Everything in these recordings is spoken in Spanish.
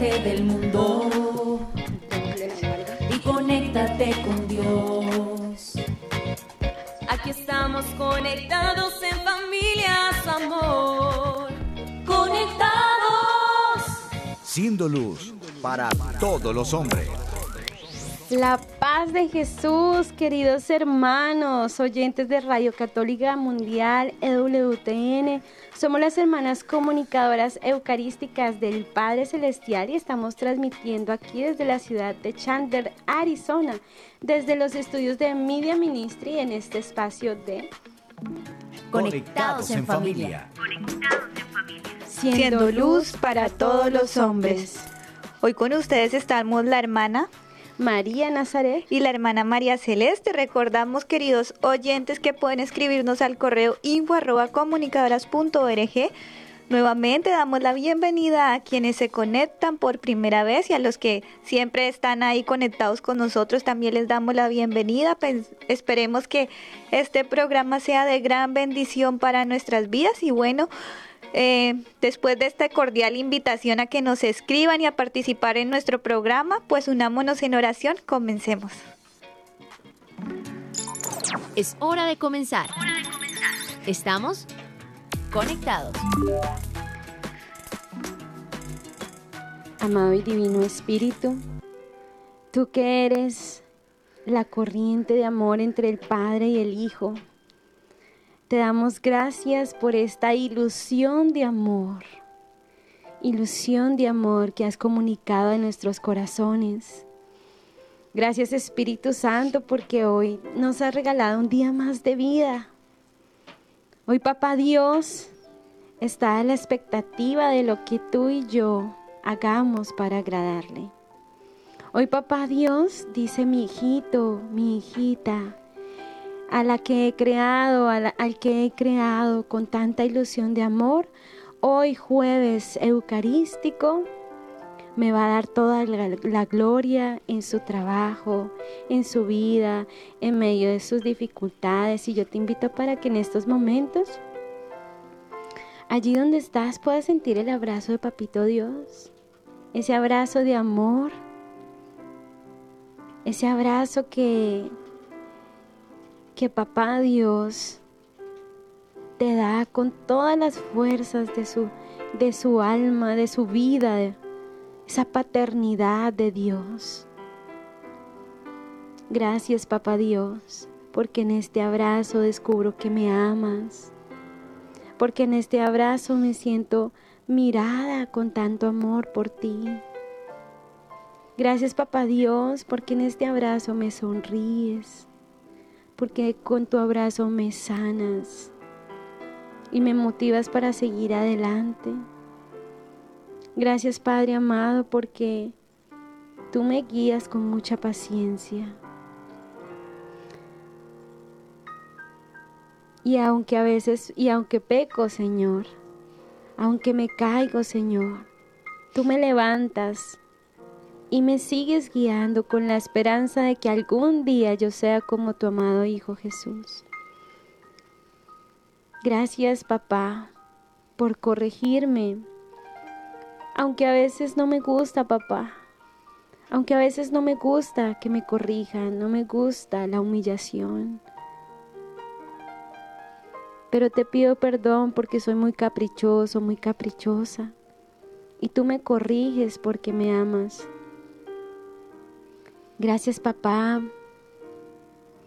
parte del mundo y conéctate con Dios. Aquí estamos conectados en familia, su amor. Conectados. Siendo luz para todos los hombres. La paz de Jesús, queridos hermanos, oyentes de Radio Católica Mundial, EWTN. Somos las hermanas comunicadoras eucarísticas del Padre Celestial y estamos transmitiendo aquí desde la ciudad de Chandler, Arizona, desde los estudios de Media Ministry en este espacio de Conectados en familia. Siendo luz para todos los hombres. Hoy con ustedes estamos la hermana María Nazaret y la hermana María Celeste. Recordamos, queridos oyentes, que pueden escribirnos al correo info arroba comunicadoras.org. Nuevamente damos la bienvenida a quienes se conectan por primera vez y a los que siempre están ahí conectados con nosotros también les damos la bienvenida. Pues, esperemos que este programa sea de gran bendición para nuestras vidas y bueno, eh, después de esta cordial invitación a que nos escriban y a participar en nuestro programa, pues unámonos en oración, comencemos. Es hora de comenzar. Estamos conectados. Amado y Divino Espíritu, tú que eres la corriente de amor entre el Padre y el Hijo, te damos gracias por esta ilusión de amor, ilusión de amor que has comunicado en nuestros corazones. Gracias Espíritu Santo porque hoy nos has regalado un día más de vida. Hoy Papá Dios está a la expectativa de lo que tú y yo hagamos para agradarle. Hoy Papá Dios dice mi hijito, mi hijita, a la que he creado, al que he creado con tanta ilusión de amor, hoy jueves eucarístico, me va a dar toda la, la, gloria en su trabajo, en su vida, en medio de sus dificultades. Y yo te invito para que en estos momentos, allí donde estás, puedas sentir el abrazo de Papito Dios, ese abrazo de amor, ese abrazo que que papá Dios te da con todas las fuerzas de su, de su alma, de su vida, esa paternidad de Dios. Gracias papá Dios, porque en este abrazo descubro que me amas, porque en este abrazo me siento mirada con tanto amor por ti. Gracias papá Dios, porque en este abrazo me sonríes porque con tu abrazo me sanas y me motivas para seguir adelante. Gracias Padre amado porque tú me guías con mucha paciencia. Y aunque a veces, y aunque peco, Señor, aunque me caigo, Señor, tú me levantas y me sigues guiando con la esperanza de que algún día yo sea como tu amado Hijo Jesús. Gracias papá por corregirme, aunque a veces no me gusta papá, aunque a veces no me gusta que me corrijan, no me gusta la humillación. Pero te pido perdón porque soy muy caprichoso, muy caprichosa. Y tú me corriges porque me amas. Gracias papá,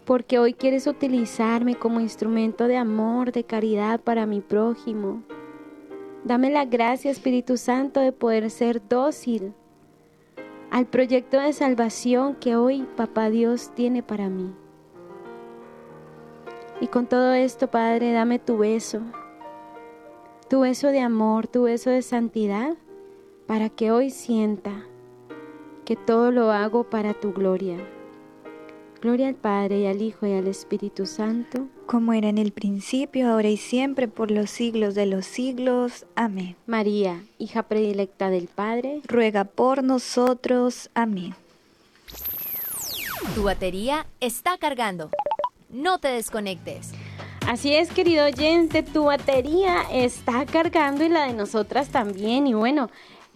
porque hoy quieres utilizarme como instrumento de amor, de caridad para mi prójimo. Dame la gracia, Espíritu Santo, de poder ser dócil al proyecto de salvación que hoy Papá Dios tiene para mí. Y con todo esto, Padre, dame tu beso, tu beso de amor, tu beso de santidad, para que hoy sienta que todo lo hago para tu gloria. Gloria al Padre y al Hijo y al Espíritu Santo, como era en el principio, ahora y siempre, por los siglos de los siglos. Amén. María, hija predilecta del Padre, ruega por nosotros. Amén. Tu batería está cargando. No te desconectes. Así es, querido oyente, tu batería está cargando y la de nosotras también. Y bueno,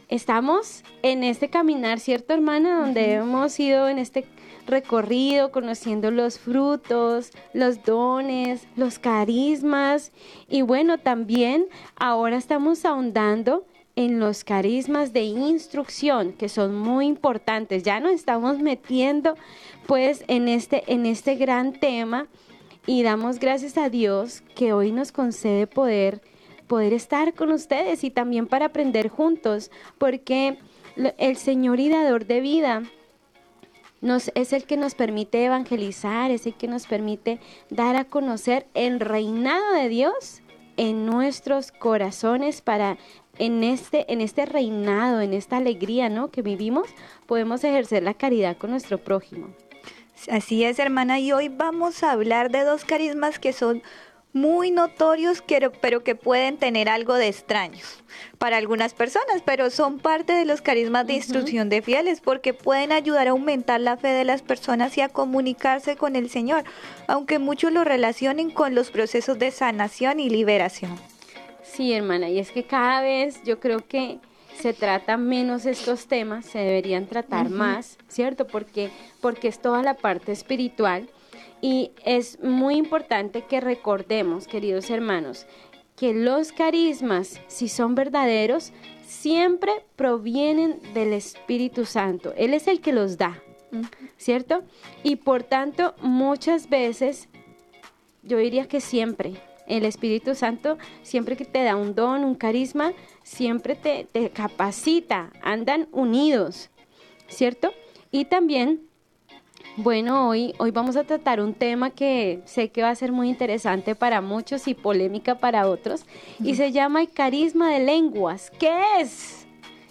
estamos en este caminar, ¿cierto, hermana? Donde hemos ido en este recorrido, conociendo los frutos, los dones, los carismas y bueno, también ahora estamos ahondando en los carismas de instrucción que son muy importantes. Ya nos estamos metiendo pues en este en este gran tema y damos gracias a Dios que hoy nos concede poder poder estar con ustedes y también para aprender juntos, porque el Señor y dador de vida nos, es el que nos permite evangelizar, es el que nos permite dar a conocer el reinado de Dios en nuestros corazones para en este, en este reinado, en esta alegría ¿no? que vivimos, podemos ejercer la caridad con nuestro prójimo. Así es, hermana, y hoy vamos a hablar de dos carismas que son muy notorios, pero que pueden tener algo de extraños para algunas personas, pero son parte de los carismas de instrucción de fieles porque pueden ayudar a aumentar la fe de las personas y a comunicarse con el Señor, aunque muchos lo relacionen con los procesos de sanación y liberación. Sí, hermana, y es que cada vez yo creo que se tratan menos estos temas, se deberían tratar más, ¿cierto? Porque, porque es toda la parte espiritual y es muy importante que recordemos, queridos hermanos, que los carismas, si son verdaderos, siempre provienen del Espíritu Santo. Él es el que los da, ¿cierto? Y por tanto, muchas veces, yo diría que siempre, el Espíritu Santo, siempre que te da un don, un carisma, siempre te, te capacita, andan unidos, ¿cierto? Y también bueno, hoy, hoy vamos a tratar un tema que sé que va a ser muy interesante para muchos y polémica para otros, y se llama el carisma de lenguas. ¿Qué es?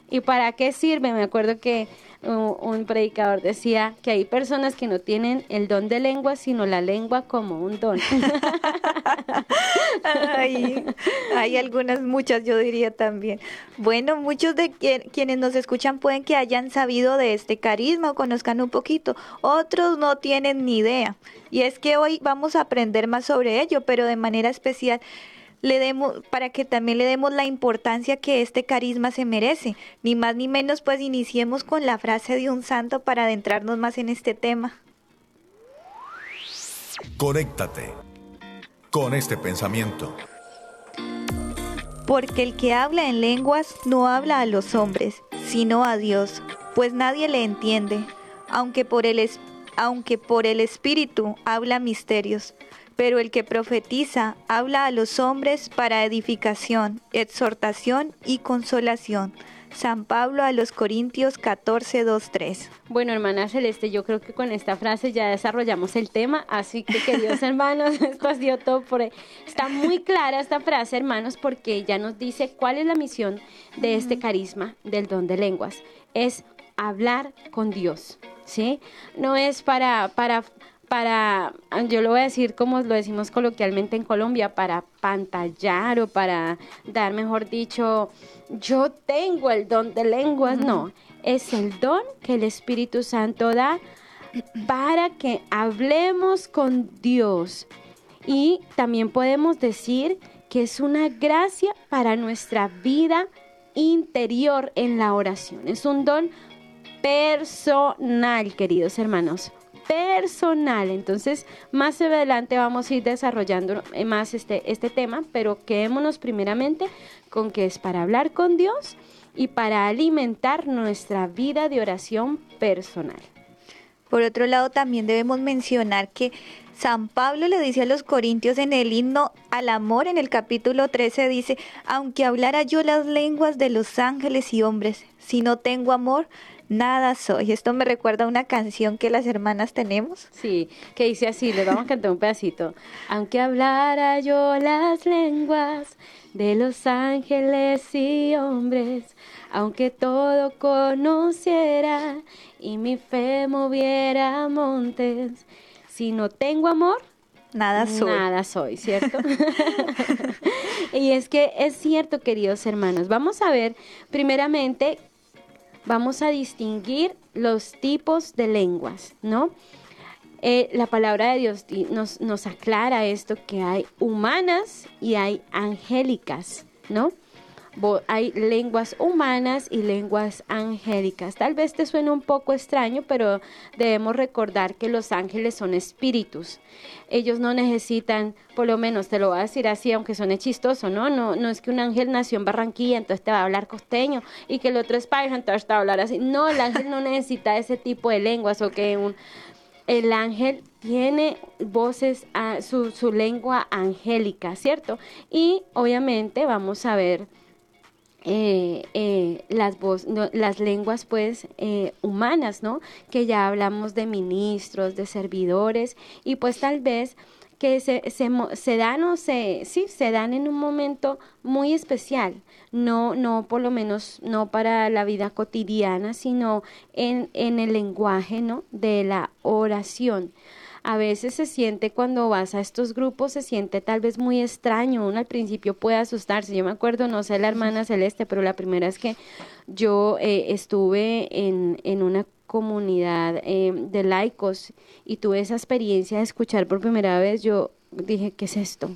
¿Y para qué sirve? Me acuerdo que un predicador decía que hay personas que no tienen el don de lengua, sino la lengua como un don. hay algunas, muchas, yo diría también. Bueno, muchos de quienes nos escuchan pueden que hayan sabido de este carisma o conozcan un poquito, otros no tienen ni idea. Y es que hoy vamos a aprender más sobre ello, pero de manera especial le demos, para que también le demos la importancia que este carisma se merece. Ni más ni menos, pues iniciemos con la frase de un santo para adentrarnos más en este tema. Conéctate con este pensamiento. Porque el que habla en lenguas no habla a los hombres, sino a Dios, pues nadie le entiende, aunque por el, aunque por el Espíritu habla misterios pero el que profetiza habla a los hombres para edificación, exhortación y consolación. San Pablo a los Corintios 14, 2, 3. Bueno, hermana Celeste, yo creo que con esta frase ya desarrollamos el tema, así que queridos hermanos, esto ha sido todo por hoy. Está muy clara esta frase, hermanos, porque ya nos dice cuál es la misión de este carisma del don de lenguas. Es hablar con Dios, ¿sí? No es para, para para, yo lo voy a decir como lo decimos coloquialmente en Colombia, para pantallar o para dar, mejor dicho, yo tengo el don de lenguas, no, es el don que el Espíritu Santo da para que hablemos con Dios. Y también podemos decir que es una gracia para nuestra vida interior en la oración. Es un don personal, queridos hermanos personal. Entonces, más adelante vamos a ir desarrollando más este, este tema, pero quedémonos primeramente con que es para hablar con Dios y para alimentar nuestra vida de oración personal. Por otro lado, también debemos mencionar que San Pablo le dice a los corintios en el himno al amor, en el capítulo 13, dice, aunque hablara yo las lenguas de los ángeles y hombres, si no tengo amor, nada soy. Esto me recuerda a una canción que las hermanas tenemos. Sí, que dice así, le vamos a cantar un pedacito. Aunque hablara yo las lenguas de los ángeles y hombres, aunque todo conociera y mi fe moviera montes, si no tengo amor, Nada soy. Nada soy, ¿cierto? y es que es cierto, queridos hermanos. Vamos a ver primeramente vamos a distinguir los tipos de lenguas, ¿no? Eh, la palabra de Dios nos, nos aclara esto, que hay humanas y hay angélicas, ¿no? Hay lenguas humanas y lenguas angélicas. Tal vez te suene un poco extraño, pero debemos recordar que los ángeles son espíritus. Ellos no necesitan, por lo menos te lo voy a decir así, aunque suene chistoso, ¿no? No, no es que un ángel nació en Barranquilla, entonces te va a hablar costeño, y que el otro es paisa, entonces te va a hablar así. No, el ángel no necesita ese tipo de lenguas o que un el ángel tiene voces, a su, su lengua angélica, ¿cierto? Y obviamente vamos a ver eh, eh, las, voz, no, las lenguas pues eh, humanas, ¿no? Que ya hablamos de ministros, de servidores y pues tal vez que se, se, se dan o se, sí, se dan en un momento muy especial, no, no por lo menos no para la vida cotidiana, sino en, en el lenguaje, ¿no? De la oración. A veces se siente cuando vas a estos grupos, se siente tal vez muy extraño. Uno al principio puede asustarse. Yo me acuerdo, no sé la hermana Celeste, pero la primera vez que yo eh, estuve en, en una comunidad eh, de laicos y tuve esa experiencia de escuchar por primera vez, yo dije, ¿qué es esto?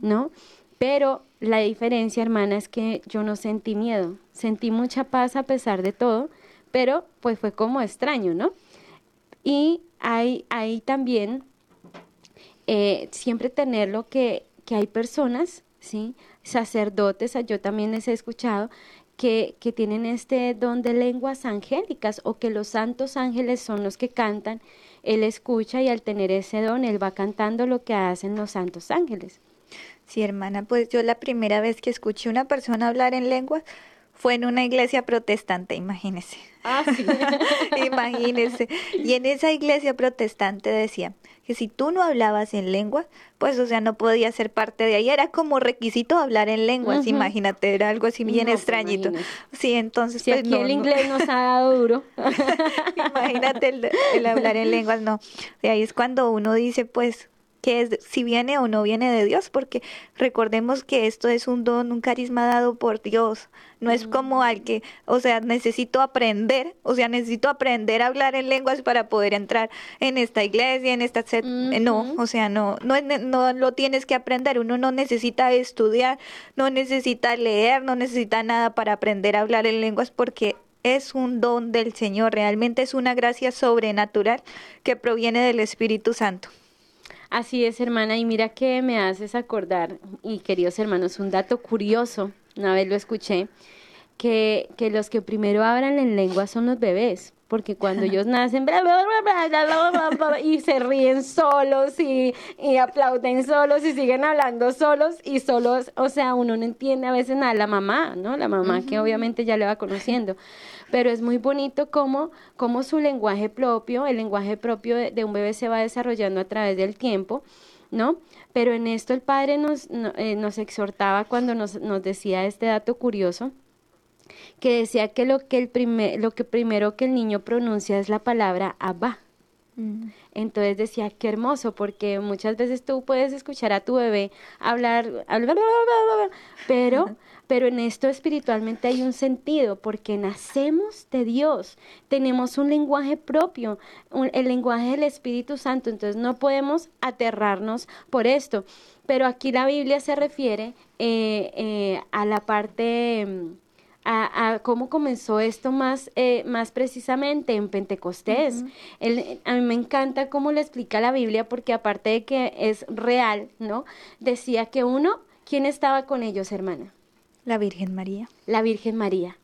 ¿No? Pero la diferencia, hermana, es que yo no sentí miedo. Sentí mucha paz a pesar de todo, pero pues fue como extraño, ¿no? Y hay, hay también eh, siempre tenerlo que, que hay personas, ¿sí? sacerdotes, yo también les he escuchado, que, que tienen este don de lenguas angélicas o que los santos ángeles son los que cantan, él escucha y al tener ese don, él va cantando lo que hacen los santos ángeles. Sí, hermana, pues yo la primera vez que escuché una persona hablar en lengua fue en una iglesia protestante, imagínese. Ah, sí. Imagínese. Y en esa iglesia protestante decía que si tú no hablabas en lengua, pues o sea, no podías ser parte de ahí. Era como requisito hablar en lenguas, imagínate, era algo así bien No, extrañito. Sí, entonces Si pues aquí no, el no. inglés nos ha dado duro. Imagínate el, el hablar en lenguas, no. De ahí es cuando uno dice, pues, que es, si viene o no viene de Dios, porque recordemos que esto es un don, un carisma dado por Dios. No es como al que, o sea, necesito aprender, o sea, necesito aprender a hablar en lenguas para poder entrar en esta iglesia, en esta... set- eh, No, o sea, no, no, no lo tienes que aprender. Uno no necesita estudiar, no necesita leer, no necesita nada para aprender a hablar en lenguas porque es un don del Señor, realmente es una gracia sobrenatural que proviene del Espíritu Santo. Así es, hermana, y mira que me haces acordar, y queridos hermanos, un dato curioso, una vez lo escuché, que, que los que primero abran en lengua son los bebés, porque cuando ellos nacen y se ríen solos y, y, aplauden solos y siguen hablando solos y solos, o sea, uno no entiende a veces a la mamá, ¿no? La mamá que obviamente ya le va conociendo pero es muy bonito cómo, cómo su lenguaje propio, el lenguaje propio de, de un bebé se va desarrollando a través del tiempo, ¿no? Pero en esto el padre nos, no- eh, nos exhortaba cuando nos, nos decía este dato curioso, que decía que lo que, el primer, lo que primero que el niño pronuncia es la palabra Abba. Entonces decía, qué hermoso, porque muchas veces tú puedes escuchar a tu bebé hablar, hablar, pero, pero en esto espiritualmente hay un sentido, porque nacemos de Dios, tenemos un lenguaje propio, un- el lenguaje del Espíritu Santo, entonces no podemos aterrarnos por esto. Pero aquí la Biblia se refiere eh, eh, a la parte... mm, a, a cómo comenzó esto más, eh, más precisamente en Pentecostés. A mí me encanta cómo le explica la Biblia porque aparte de que es real, ¿no? Decía que uno, ¿quién estaba con ellos, hermana? La Virgen María. La Virgen María.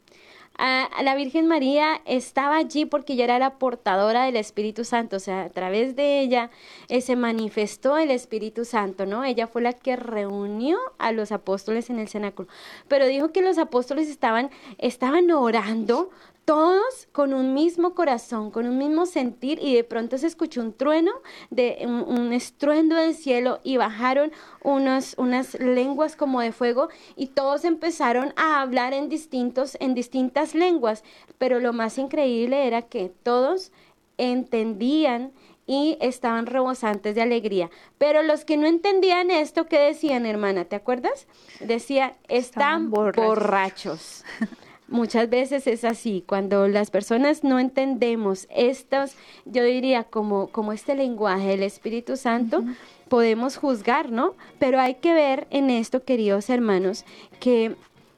Ah, la Virgen María estaba allí porque ella era la portadora del Espíritu Santo, o sea, a través de ella eh, se manifestó el Espíritu Santo, ¿no? Ella fue la que reunió a los apóstoles en el cenáculo, pero dijo que los apóstoles estaban, estaban orando todos con un mismo corazón, con un mismo sentir y de pronto se escuchó un trueno, de un, un estruendo del cielo y bajaron unos, unas lenguas como de fuego y todos empezaron a hablar en distintos, en distintas lenguas, pero lo más increíble era que todos entendían y estaban rebosantes de alegría. Pero los que no entendían esto, ¿qué decían, hermana? ¿Te acuerdas? Decía, están Estaban borrachos". borrachos. Muchas veces es así, cuando las personas no entendemos estos, yo diría como, como este lenguaje del Espíritu Santo, podemos juzgar, ¿no? Pero hay que ver en esto, queridos hermanos, que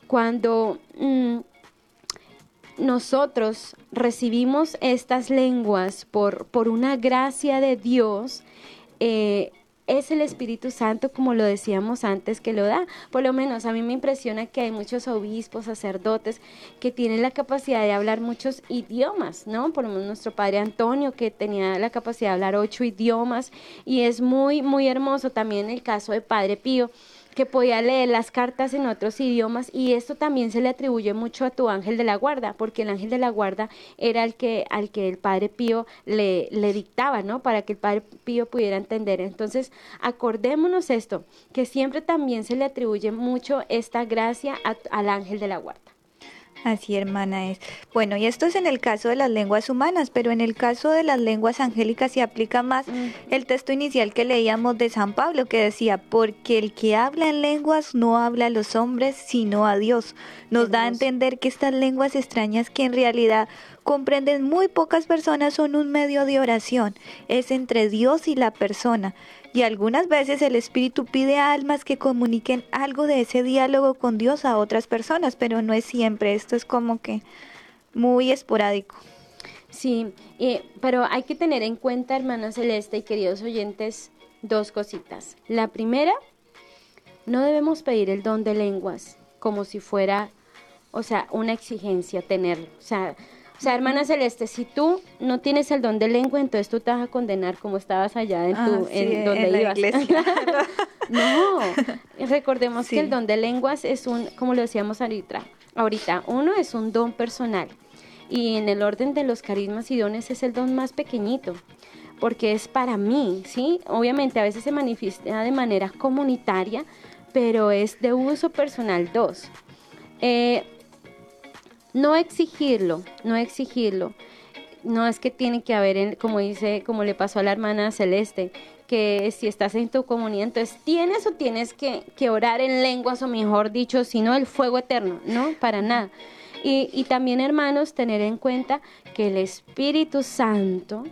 cuando mm, nosotros recibimos estas lenguas por, por una gracia de Dios, eh, es el Espíritu Santo, como lo decíamos antes, que lo da. Por lo menos a mí me impresiona que hay muchos obispos, sacerdotes, que tienen la capacidad de hablar muchos idiomas, ¿no? Por lo menos nuestro padre Antonio, que tenía la capacidad de hablar ocho idiomas, y es muy, muy hermoso también el caso de Padre Pío que podía leer las cartas en otros idiomas y esto también se le atribuye mucho a tu ángel de la guarda, porque el ángel de la guarda era el que al que el Padre Pío le, le dictaba, ¿no? Para que el Padre Pío pudiera entender. Entonces, acordémonos esto, que siempre también se le atribuye mucho esta gracia al ángel de la guarda. Así, hermana, es. Bueno, y esto es en el caso de las lenguas humanas, pero en el caso de las lenguas angélicas se aplica más mm. el texto inicial que leíamos de San Pablo, que decía, porque el que habla en lenguas no habla a los hombres, sino a Dios. Nos da a entender que estas lenguas extrañas que en realidad comprenden muy pocas personas son un medio de oración, es entre Dios y la persona y algunas veces el Espíritu pide a almas que comuniquen algo de ese diálogo con Dios a otras personas, pero no es siempre, esto es como que muy esporádico. Sí, pero hay que tener en cuenta, hermana Celeste y queridos oyentes, dos cositas. La primera, no debemos pedir el don de lenguas como si fuera, o sea, una exigencia tenerlo. O sea, o sea, hermana Celeste, si tú no tienes el don de lengua, entonces tú te vas a condenar como estabas allá en tu, ah, en donde la ibas. Iglesia. no, recordemos que el don de lenguas es un, como lo decíamos ahorita, ahorita, uno es un don personal y en el orden de los carismas y dones es el don más pequeñito porque es para mí, ¿sí? Obviamente a veces se manifiesta de manera comunitaria, pero es de uso personal. Dos, eh, no exigirlo, no exigirlo. No es que tiene que haber, como dice, como le pasó a la hermana Celeste, que si estás en tu comunidad, entonces tienes o tienes que, que orar en lenguas, o mejor dicho, sino el fuego eterno, no, para nada. Y, y también, hermanos, tener en cuenta que el Espíritu Santo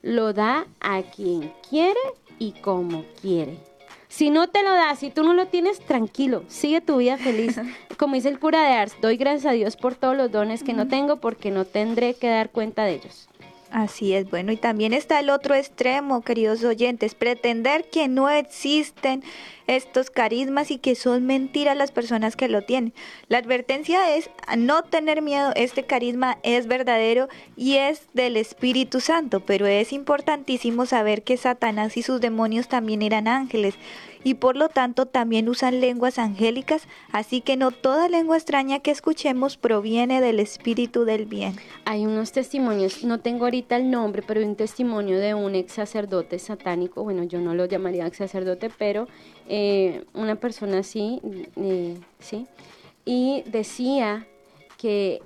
lo da a quien quiere y como quiere. Si no te lo das, si tú no lo tienes, tranquilo, sigue tu vida feliz. Como dice el cura de Ars, doy gracias a Dios por todos los dones que no tengo porque no tendré que dar cuenta de ellos. Así es, bueno, y también está el otro extremo, queridos oyentes, pretender que no existen estos carismas y que son mentiras las personas que lo tienen. La advertencia es no tener miedo, este carisma es verdadero y es del Espíritu Santo, pero es importantísimo saber que Satanás y sus demonios también eran ángeles y por lo tanto también usan lenguas angélicas, así que no toda lengua extraña que escuchemos proviene del espíritu del bien. Hay unos testimonios, no tengo ahorita el nombre, pero hay un testimonio de un ex sacerdote satánico, bueno, yo no lo llamaría ex sacerdote, pero eh, una persona así, eh, sí, y decía que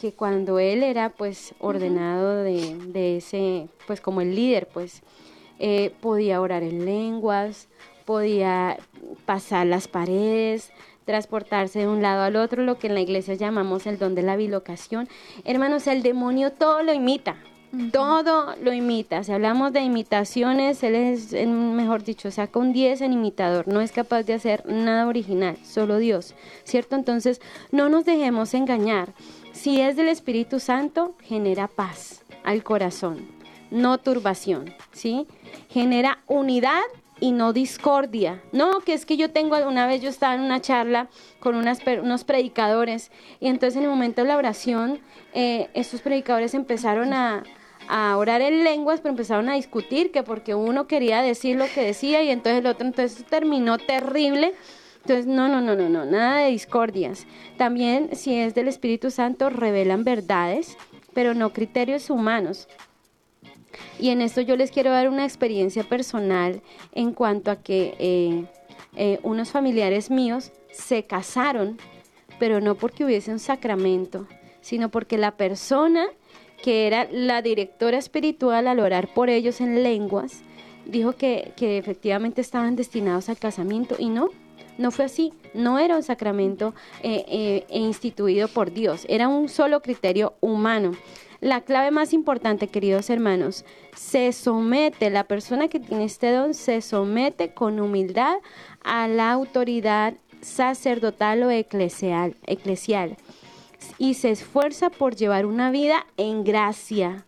que cuando él era pues ordenado de, de, ese, pues como el líder, pues eh, podía orar en lenguas, podía pasar las paredes, transportarse de un lado al otro, lo que en la iglesia llamamos el don de la bilocación. Hermanos, el demonio todo lo imita, todo lo imita. Si hablamos de imitaciones, él es, mejor dicho, saca un 10 en imitador, no es capaz de hacer nada original, solo Dios, ¿cierto? Entonces, no nos dejemos engañar. Si es del Espíritu Santo, genera paz al corazón, no turbación, ¿sí? Genera unidad y no discordia. No, que es que yo tengo, una vez yo estaba en una charla con unas, unos predicadores y entonces en el momento de la oración, eh, estos predicadores empezaron a, a orar en lenguas, pero empezaron a discutir que porque uno quería decir lo que decía y entonces el otro, entonces terminó terrible. Entonces, no, no, no, no, no, nada de discordias. También, si es del Espíritu Santo, revelan verdades, pero no criterios humanos. Y en esto yo les quiero dar una experiencia personal en cuanto a que eh, eh, unos familiares míos se casaron, pero no porque hubiese un sacramento, sino porque la persona que era la directora espiritual al orar por ellos en lenguas, dijo que, efectivamente estaban destinados al casamiento y no, no fue así, no era un sacramento eh, instituido por Dios, era un solo criterio humano. La clave más importante, queridos hermanos, se somete, la persona que tiene este don se somete con humildad a la autoridad sacerdotal o eclesial, eclesial y se esfuerza por llevar una vida en gracia,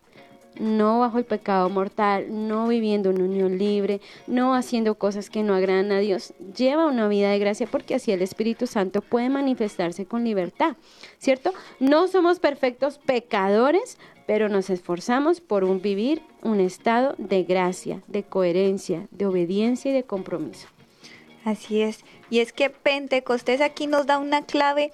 no bajo el pecado mortal, no viviendo en unión libre, no haciendo cosas que no agradan a Dios. Lleva una vida de gracia porque así el Espíritu Santo puede manifestarse con libertad, ¿cierto? No somos perfectos pecadores, pero nos esforzamos por un vivir un estado de gracia, de coherencia, de obediencia y de compromiso. Así es. Y es que Pentecostés aquí nos da una clave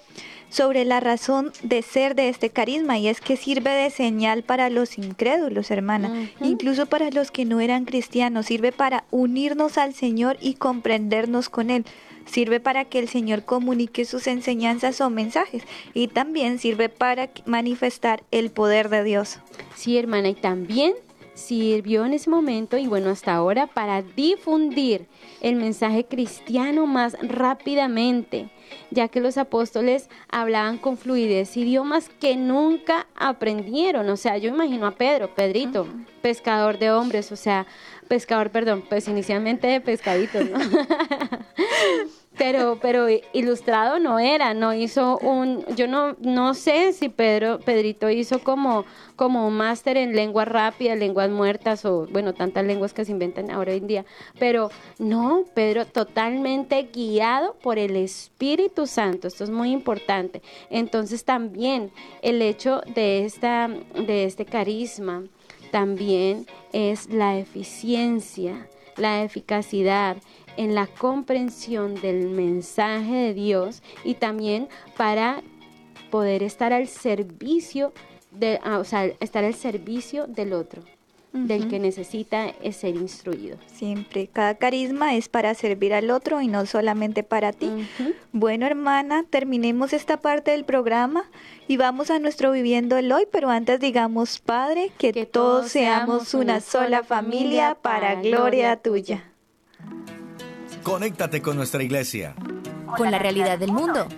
sobre la razón de ser de este carisma y es que sirve de señal para los incrédulos, hermana, incluso para los que no eran cristianos, sirve para unirnos al Señor y comprendernos con Él. Sirve para que el Señor comunique sus enseñanzas o mensajes y también sirve para manifestar el poder de Dios. Sí, hermana, y también sirvió en ese momento y bueno, hasta ahora para difundir el mensaje cristiano más rápidamente ya que los apóstoles hablaban con fluidez idiomas que nunca aprendieron. O sea, yo imagino a Pedro, Pedrito, pescador de hombres, o sea, pescador, perdón, pues inicialmente de pescaditos, ¿no? pero, pero ilustrado no era, no hizo un, yo no, no sé si Pedro, Pedrito hizo como, como un máster en lenguas rápidas, lenguas muertas o bueno, tantas lenguas que se inventan ahora en día, pero no, Pedro totalmente guiado por el Espíritu Santo, esto es muy importante. Entonces también el hecho de esta, de este carisma también es la eficiencia, la eficacidad en la comprensión del mensaje de Dios y también para poder estar al servicio de, ah, o sea, estar al servicio del otro del que necesita ser instruido. Siempre, cada carisma es para servir al otro y no solamente para ti. Bueno, hermana, terminemos esta parte del programa y vamos a nuestro viviendo el hoy, pero antes digamos, Padre, que, todos seamos una sola familia para gloria tuya. Conéctate con nuestra iglesia. Con la realidad del mundo.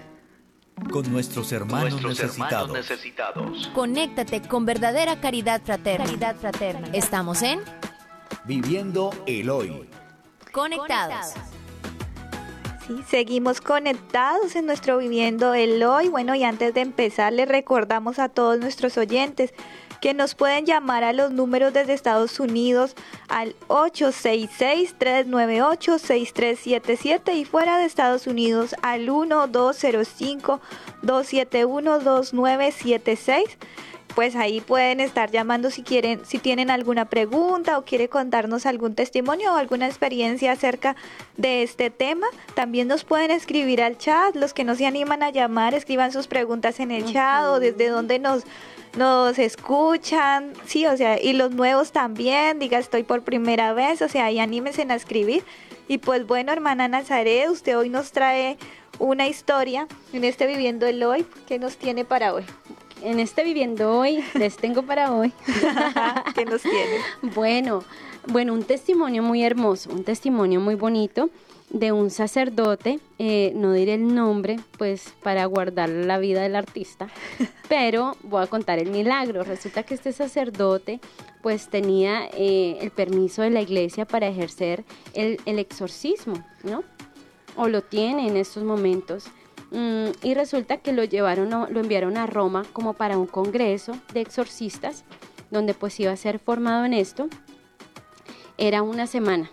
Con nuestros hermanos, necesitados. Conéctate con verdadera caridad fraterna. Caridad fraterna. Estamos en Viviendo el hoy. Conectados. Sí, seguimos conectados en nuestro Viviendo el Hoy. Bueno, y antes de empezar, les recordamos a todos nuestros oyentes que nos pueden llamar a los números desde Estados Unidos al 866-398-6377 y fuera de Estados Unidos al 1205-271-2976 pues ahí pueden estar llamando si quieren, si tienen alguna pregunta o quiere contarnos algún testimonio o alguna experiencia acerca de este tema. También nos pueden escribir al chat, los que no se animan a llamar, escriban sus preguntas en el chat o desde donde nos nos escuchan, sí, o sea, y los nuevos también, diga estoy por primera vez, o sea, y anímense a escribir. Y pues bueno, hermana Nazaret, usted hoy nos trae una historia en este Viviendo el Hoy, ¿qué nos tiene para hoy? En este Viviendo Hoy, les tengo para hoy. ¿Qué nos tiene? Bueno, bueno, un testimonio muy hermoso, un testimonio muy bonito de un sacerdote, eh, no diré el nombre, pues para guardar la vida del artista, pero voy a contar el milagro. Resulta que este sacerdote pues tenía eh, el permiso de la iglesia para ejercer el, exorcismo, ¿no? O lo tiene en estos momentos. Mm, y resulta que lo llevaron, lo enviaron a Roma como para un congreso de exorcistas, donde pues iba a ser formado en esto. Era una semana,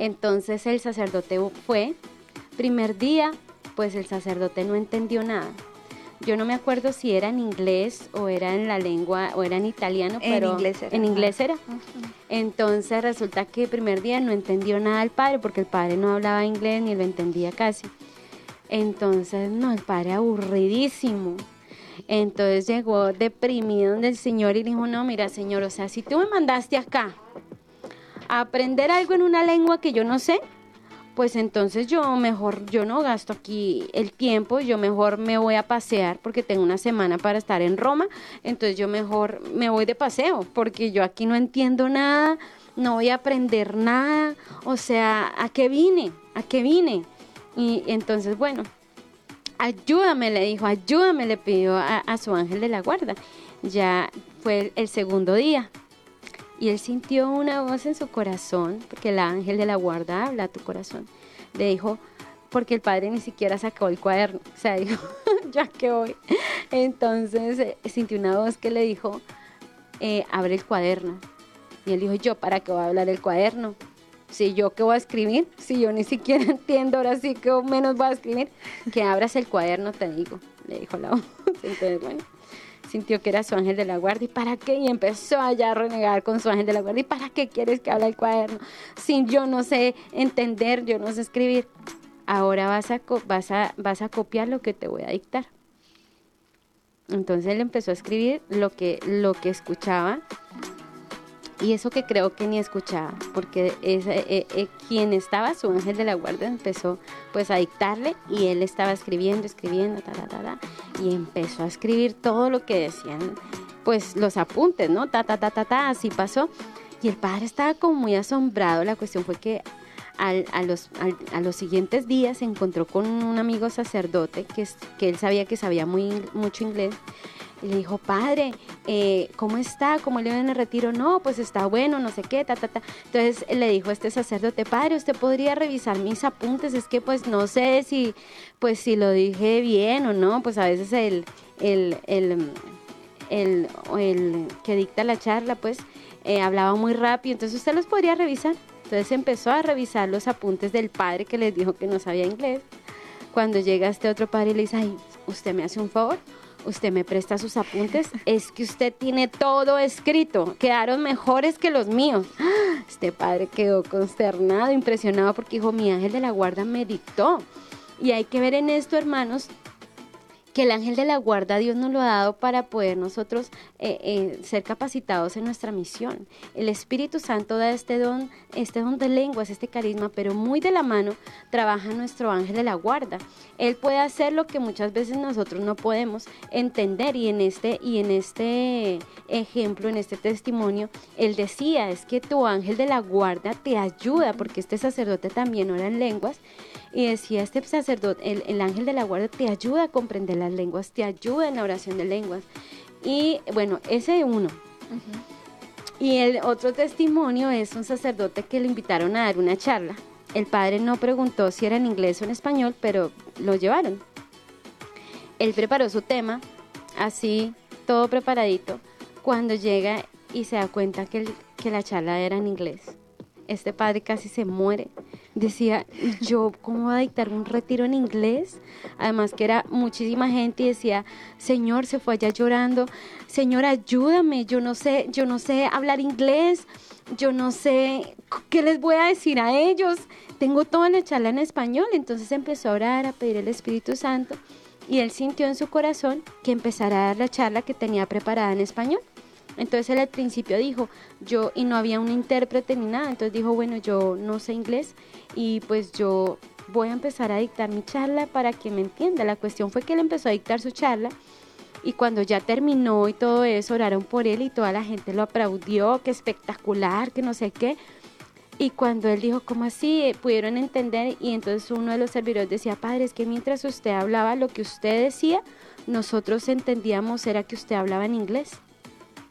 entonces el sacerdote fue, primer día, pues el sacerdote no entendió nada. Yo no me acuerdo si era en inglés o era en la lengua o era en italiano, pero en inglés era. Entonces resulta que el primer día no entendió nada el padre porque el padre no hablaba inglés ni lo entendía casi. Entonces, no, el padre aburridísimo. Entonces llegó deprimido donde el Señor y dijo, no, mira, Señor, o sea, si tú me mandaste acá aprender algo en una lengua que yo no sé, pues entonces yo mejor, yo no gasto aquí el tiempo, yo mejor me voy a pasear porque tengo una semana para estar en Roma, entonces yo mejor me voy de paseo porque yo aquí no entiendo nada, no voy a aprender nada, o sea, ¿a qué vine? ¿A qué vine? Y entonces, bueno, ayúdame, le dijo, ayúdame, le pidió a, a su ángel de la guarda. Ya fue el segundo día y él sintió una voz en su corazón, porque el ángel de la guarda habla a tu corazón. Le dijo, porque el padre ni siquiera sacó el cuaderno. O sea, dijo, ya que voy. Entonces eh, sintió una voz que le dijo, eh, abre el cuaderno. Y él dijo, yo, ¿para qué voy a hablar el cuaderno? Si yo qué voy a escribir, si yo ni siquiera entiendo, ahora sí que menos voy a escribir, que abras el cuaderno, te digo, le dijo la voz. Entonces, bueno, sintió que era su ángel de la guardia. ¿Y para qué? Y empezó allá a renegar con su ángel de la guardia. ¿Y para qué quieres que hable el cuaderno? Si yo no sé entender, yo no sé escribir. Ahora vas a, vas a, vas a copiar lo que te voy a dictar. Entonces él empezó a escribir lo que, lo que escuchaba y eso que creo que ni escuchaba, porque es, eh, eh, quien estaba, su ángel de la guardia, empezó pues a dictarle y él estaba escribiendo, escribiendo, ta, ta, ta, ta, y empezó a escribir todo lo que decían pues los apuntes, ¿no? Ta, ta, ta, ta, ta, así pasó. Y el padre estaba como muy asombrado, la cuestión fue que a, los, a los siguientes días se encontró con un amigo sacerdote que, que él sabía que sabía muy, mucho inglés y le dijo, padre, eh, ¿cómo está? ¿Cómo le ven en el retiro? No, pues está bueno, no sé qué, ta, ta, ta. Entonces le dijo este sacerdote, padre, usted podría revisar mis apuntes, es que pues no sé si, pues si lo dije bien o no, pues a veces el, el, el, el, el que dicta la charla, pues eh, hablaba muy rápido, entonces usted los podría revisar. Entonces empezó a revisar los apuntes del padre que les dijo que no sabía inglés. Cuando llega este otro padre y le dice, ay, usted me hace un favor, usted me presta sus apuntes, es que usted tiene todo escrito, quedaron mejores que los míos. Este padre quedó consternado, impresionado porque dijo, mi ángel de la guarda me dictó. Y hay que ver en esto, hermanos, que el ángel de la guarda Dios nos lo ha dado para poder nosotros eh, eh, ser capacitados en nuestra misión. El Espíritu Santo da este don, este don de lenguas, este carisma, pero muy de la mano trabaja nuestro ángel de la guarda. Él puede hacer lo que muchas veces nosotros no podemos entender y en este y en este ejemplo, en este testimonio, él decía es que tu ángel de la guarda te ayuda porque este sacerdote también ora en lenguas y decía este sacerdote, el, el ángel de la guarda te ayuda a comprender las lenguas, te ayuda en la oración de lenguas. Y bueno, ese uno. Y el otro testimonio es un sacerdote que le invitaron a dar una charla. El padre no preguntó si era en inglés o en español, pero lo llevaron. Él preparó su tema, así, todo preparadito. Cuando llega y se da cuenta que, que la charla era en inglés, este padre casi se muere decía, yo, ¿cómo voy a dictar un retiro en inglés? Además que era muchísima gente y decía, Señor, se fue allá llorando, Señor, ayúdame, yo no sé, yo no sé hablar inglés, yo no sé qué les voy a decir a ellos, tengo toda la charla en español, entonces empezó a orar, a pedir el Espíritu Santo. Y él sintió en su corazón que empezara a dar la charla que tenía preparada en español. Entonces él al principio dijo, yo, y no había un intérprete ni nada, entonces dijo, bueno, yo no sé inglés y pues yo voy a empezar a dictar mi charla para que me entienda. La cuestión fue que él empezó a dictar su charla y cuando ya terminó y todo eso, oraron por él y toda la gente lo aplaudió, que espectacular, que no sé qué. Y cuando él dijo, ¿cómo así? Pudieron entender y entonces uno de los servidores decía, padre, es que mientras usted hablaba lo que usted decía, nosotros entendíamos era que usted hablaba en inglés.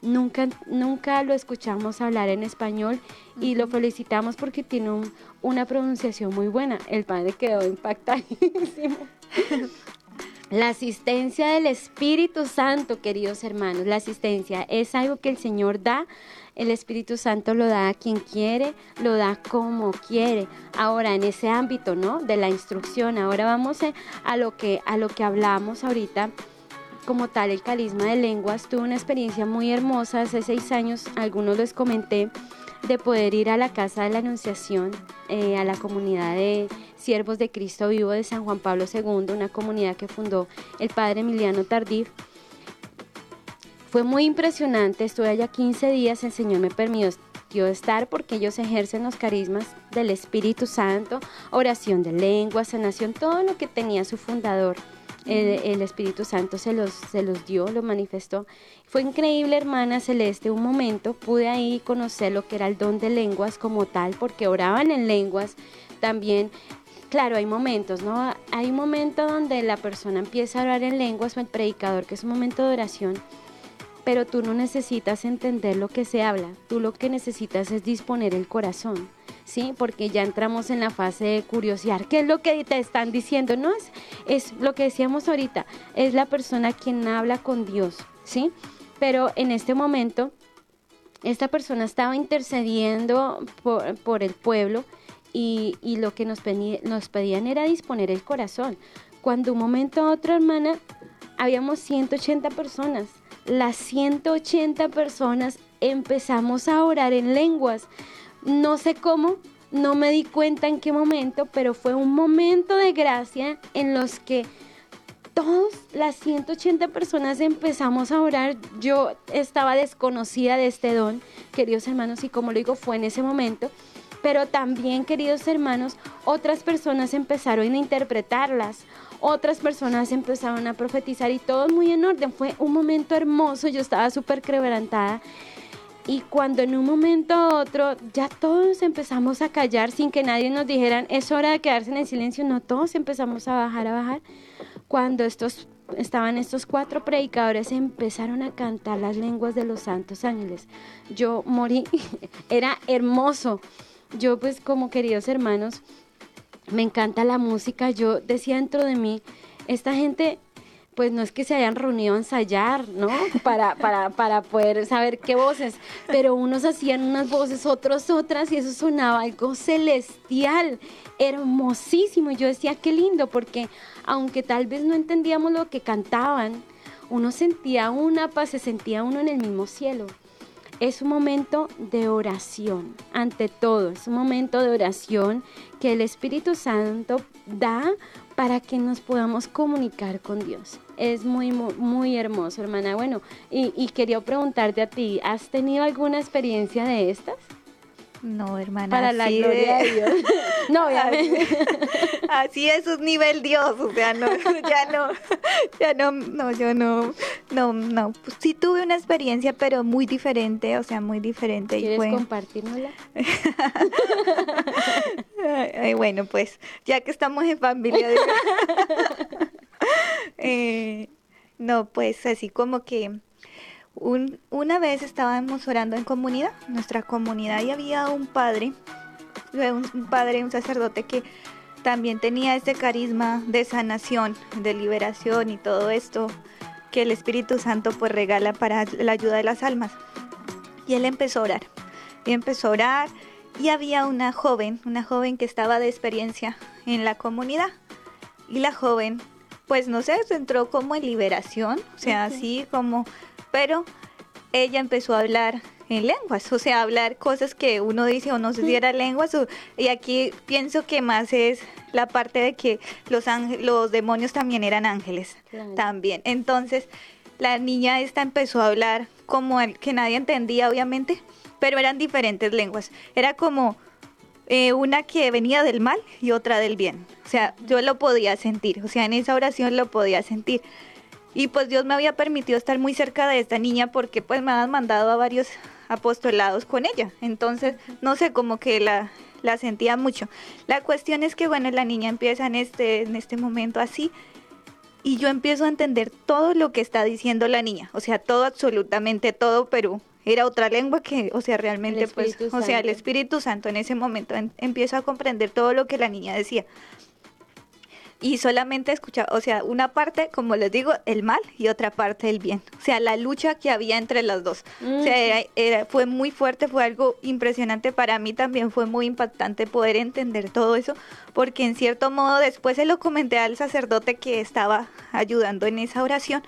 Nunca, nunca lo escuchamos hablar en español y lo felicitamos porque tiene una pronunciación muy buena. El padre quedó impactadísimo. La asistencia del Espíritu Santo, queridos hermanos, la asistencia es algo que el Señor da. El Espíritu Santo lo da a quien quiere, lo da como quiere. Ahora, en ese ámbito, ¿no? De la instrucción. Ahora vamos a lo que, a lo que hablamos ahorita como tal el carisma de lenguas. Tuve una experiencia muy hermosa hace seis años, algunos les comenté, de poder ir a la Casa de la Anunciación, eh, a la comunidad de Siervos de Cristo Vivo de San Juan Pablo II, una comunidad que fundó el padre Emiliano Tardif. Fue muy impresionante, estuve allá 15 días, el Señor me permitió estar porque ellos ejercen los carismas del Espíritu Santo, oración de lengua, sanación, todo lo que tenía su fundador el, Espíritu Santo se los, se los dio, lo manifestó. Fue increíble, hermana Celeste, un momento pude ahí conocer lo que era el don de lenguas como tal, porque oraban en lenguas también. Claro, hay momentos, ¿no? Hay un momento donde la persona empieza a orar en lenguas o el predicador, que es un momento de oración, pero tú no necesitas entender lo que se habla, tú lo que necesitas es disponer el corazón ¿sí? Porque ya entramos en la fase de curiosidad. ¿Qué es lo que te están diciendo? No es, es lo que decíamos ahorita, es la persona quien habla con Dios, ¿sí? Pero en este momento, esta persona estaba intercediendo por, el pueblo y, lo que nos, nos pedían era disponer el corazón. Cuando un momento a otro, hermana, habíamos 180 personas. Las 180 personas empezamos a orar en lenguas. No sé cómo, no me di cuenta en qué momento, pero fue un momento de gracia en los que todos las 180 personas empezamos a orar. Yo estaba desconocida de este don, queridos hermanos, y como lo digo, fue en ese momento. Pero también, queridos hermanos, otras personas empezaron a interpretarlas, otras personas empezaron a profetizar y todo muy en orden. Fue un momento hermoso, yo estaba súper quebrantada. Y cuando en un momento u otro ya todos empezamos a callar sin que nadie nos dijeran es hora de quedarse en el silencio, no, todos empezamos a bajar, a bajar. Cuando estos estaban estos cuatro predicadores empezaron a cantar las lenguas de los santos ángeles. Yo morí, era hermoso. Yo pues como queridos hermanos, me encanta la música. Yo decía dentro de mí, esta gente pues no es que se hayan reunido a ensayar, ¿no? Para, para, para poder saber qué voces, pero unos hacían unas voces, otros otras, y eso sonaba algo celestial, hermosísimo. Yo decía, qué lindo, porque aunque tal vez no entendíamos lo que cantaban, uno sentía una paz, se sentía uno en el mismo cielo. Es un momento de oración, ante todo, es un momento de oración que el Espíritu Santo da para que nos podamos comunicar con Dios. Es muy, muy, muy hermoso, hermana. Bueno, y, y quería preguntarte a ti, ¿has tenido alguna experiencia de estas? No, hermana. Para la así gloria de Dios. No, obviamente. Así es un nivel Dios, o sea, no, ya no, ya no, no, yo no, no, no. Pues sí tuve una experiencia, pero muy diferente, o sea, muy diferente. Y ¿Quieres fue, compartirnosla? Ay, bueno, pues ya que estamos en familia. digo. Eh, no, pues así como que un- una vez estábamos orando en comunidad, nuestra comunidad, y había un padre, eh, un, padre, un sacerdote que también tenía este carisma de sanación, de liberación y todo esto que el Espíritu Santo pues regala para la ayuda de las almas. Y él empezó a orar, y empezó a orar, y había una joven, una joven que estaba de experiencia en la comunidad. Y la joven, pues no sé, se entró como en liberación, o sea, así como, pero ella empezó a hablar en lenguas, o sea, hablar cosas que uno dice o no sé si era lenguas, o- y aquí pienso que más es la parte de que los, ángel- los demonios también eran ángeles, Claro. también. Entonces, la niña esta empezó a hablar como el que nadie entendía, obviamente, pero eran diferentes lenguas. Era como eh, una que venía del mal y otra del bien. O sea, yo lo podía sentir, o sea, en esa oración lo podía sentir. Y pues Dios me había permitido estar muy cerca de esta niña porque pues me habían mandado a varios apostolados con ella. Entonces, no sé, como que la, la sentía mucho. La cuestión es que, bueno, la niña empieza en este, en este momento así y yo empiezo a entender todo lo que está diciendo la niña. O sea, todo, absolutamente todo, pero era otra lengua que, o sea, realmente, pues, o sea, el. Espíritu Santo en ese momento en- empiezo a comprender todo lo que la niña decía. Y solamente escuchaba, o sea, una parte, como les digo, el mal y otra parte el bien. O sea, la lucha que había entre las dos. O sea, era- era- fue muy fuerte, fue algo impresionante para mí también, fue muy impactante poder entender todo eso, porque en cierto modo después se lo comenté al sacerdote que estaba ayudando en esa oración